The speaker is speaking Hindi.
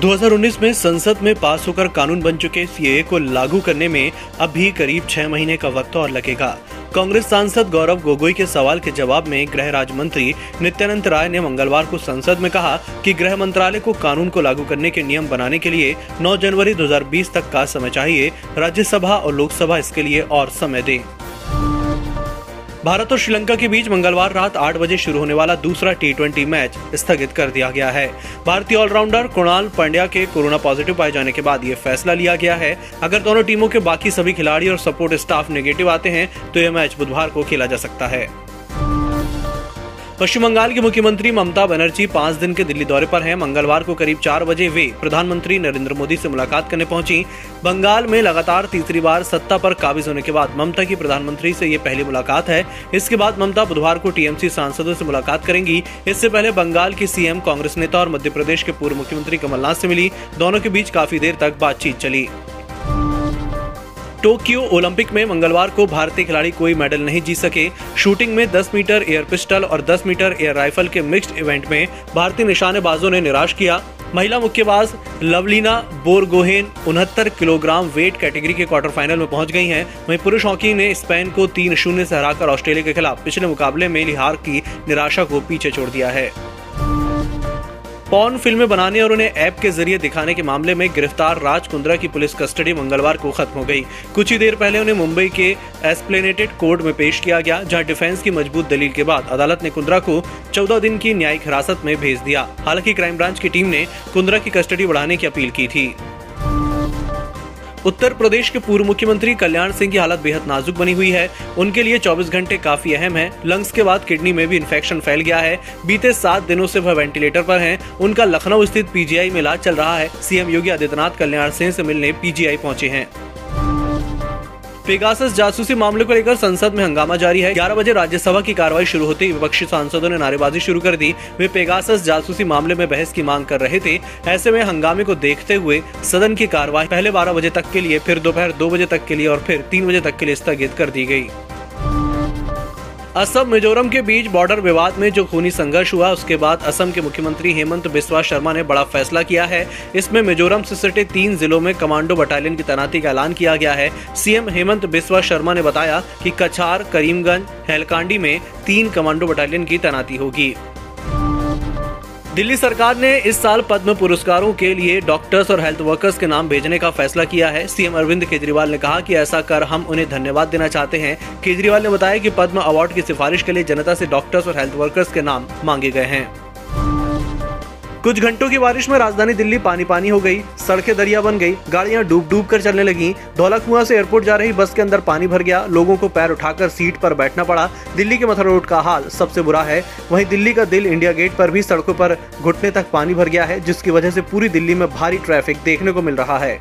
2019 में संसद में पास होकर कानून बन चुके सीएए को लागू करने में अब भी करीब छह महीने का वक्त और लगेगा। कांग्रेस सांसद गौरव गोगोई के सवाल के जवाब में गृह राज्य मंत्री नित्यानंद राय ने मंगलवार को संसद में कहा कि गृह मंत्रालय को कानून को लागू करने के नियम बनाने के लिए 9 जनवरी 2020 तक का समय चाहिए। राज्यसभा और लोकसभा इसके लिए और समय दें। भारत और श्रीलंका के बीच मंगलवार रात आठ बजे शुरू होने वाला दूसरा टी मैच स्थगित कर दिया गया है। भारतीय ऑलराउंडर कुणाल पांड्या के कोरोना पॉजिटिव पाए जाने के बाद ये फैसला लिया गया है। अगर दोनों टीमों के बाकी सभी खिलाड़ी और सपोर्ट स्टाफ नेगेटिव आते हैं तो यह मैच बुधवार को खेला जा सकता है। पश्चिम बंगाल की मुख्यमंत्री ममता बनर्जी पाँच दिन के दिल्ली दौरे पर हैं। मंगलवार को करीब चार बजे वे प्रधानमंत्री नरेंद्र मोदी से मुलाकात करने पहुँची। बंगाल में लगातार तीसरी बार सत्ता पर काबिज होने के बाद ममता की प्रधानमंत्री से ये पहली मुलाकात है। इसके बाद ममता बुधवार को टीएमसी सांसदों से मुलाकात करेंगी। इससे पहले बंगाल की सीएम कांग्रेस नेता और मध्य प्रदेश के पूर्व मुख्यमंत्री कमलनाथ से मिली। दोनों के बीच काफ़ी देर तक बातचीत चली। टोक्यो ओलंपिक में मंगलवार को भारतीय खिलाड़ी कोई मेडल नहीं जीत सके। शूटिंग में 10 मीटर एयर पिस्टल और 10 मीटर एयर राइफल के मिक्स्ड इवेंट में भारतीय निशानेबाजों ने निराश किया। महिला मुक्केबाज लवलीना बोरगोहेन उनहत्तर किलोग्राम वेट कैटेगरी के क्वार्टर फाइनल में पहुँच गई हैं। वहीं पुरुष हॉकी ने स्पेन को तीन शून्य से हराकर ऑस्ट्रेलिया के खिलाफ पिछले मुकाबले में लिहार की निराशा को पीछे छोड़ दिया है। पॉर्न फ़िल्में बनाने और उन्हें ऐप के ज़रिए दिखाने के मामले में गिरफ़्तार राज कुंद्रा की पुलिस कस्टडी मंगलवार को खत्म हो गई। कुछ ही देर पहले उन्हें मुंबई के एस्प्लेनेटेड कोर्ट में पेश किया गया, जहाँ डिफेंस की मज़बूत दलील के बाद अदालत ने कुंद्रा को चौदह दिन की न्यायिक हिरासत में भेज दिया। हालाँकि क्राइम ब्रांच की टीम ने कुंद्रा की कस्टडी बढ़ाने की अपील की थी। उत्तर प्रदेश के पूर्व मुख्यमंत्री कल्याण सिंह की हालत बेहद नाजुक बनी हुई है। उनके लिए 24 घंटे काफ़ी अहम है। लंग्स के बाद किडनी में भी इन्फेक्शन फैल गया है। बीते सात दिनों से वह वेंटिलेटर पर हैं। उनका लखनऊ स्थित पीजीआई में इलाज चल रहा है। सीएम योगी आदित्यनाथ कल्याण सिंह से मिलने पीजीआई पहुँचे हैं। पेगासस जासूसी मामले को लेकर संसद में हंगामा जारी है। 11 बजे राज्यसभा की कार्रवाई शुरू होते ही विपक्षी सांसदों ने नारेबाजी शुरू कर दी। वे पेगासस जासूसी मामले में बहस की मांग कर रहे थे। ऐसे में हंगामे को देखते हुए सदन की कार्रवाई पहले 12 बजे तक के लिए, फिर दोपहर दो बजे तक के लिए और फिर तीन बजे तक के लिए स्थगित कर दी गई असम मिजोरम के बीच बॉर्डर विवाद में जो खूनी संघर्ष हुआ, उसके बाद असम के मुख्यमंत्री हेमंत बिस्वा शर्मा ने बड़ा फैसला किया है। इसमें मिजोरम से सटे तीन जिलों में कमांडो बटालियन की तैनाती का ऐलान किया गया है। सीएम हेमंत बिस्वा शर्मा ने बताया कि कछार, करीमगंज, हेलकांडी में तीन कमांडो बटालियन की तैनाती होगी। दिल्ली सरकार ने इस साल पद्म पुरस्कारों के लिए डॉक्टर्स और हेल्थ वर्कर्स के नाम भेजने का फैसला किया है। सीएम अरविंद केजरीवाल ने कहा कि ऐसा कर हम उन्हें धन्यवाद देना चाहते हैं। केजरीवाल ने बताया कि पद्म अवार्ड की सिफारिश के लिए जनता से डॉक्टर्स और हेल्थ वर्कर्स के नाम मांगे गए हैं। कुछ घंटों की बारिश में राजधानी दिल्ली पानी पानी हो गई, सड़कें दरिया बन गई, गाड़ियाँ डूब डूब कर चलने लगी। धौला कुआँ से एयरपोर्ट जा रही बस के अंदर पानी भर गया, लोगों को पैर उठाकर सीट पर बैठना पड़ा। दिल्ली के मथुरा रोड का हाल सबसे बुरा है। वहीं दिल्ली का दिल इंडिया गेट पर भी सड़कों पर घुटने तक पानी भर गया है, जिसकी वजह से पूरी दिल्ली में भारी ट्रैफ़िक देखने को मिल रहा है।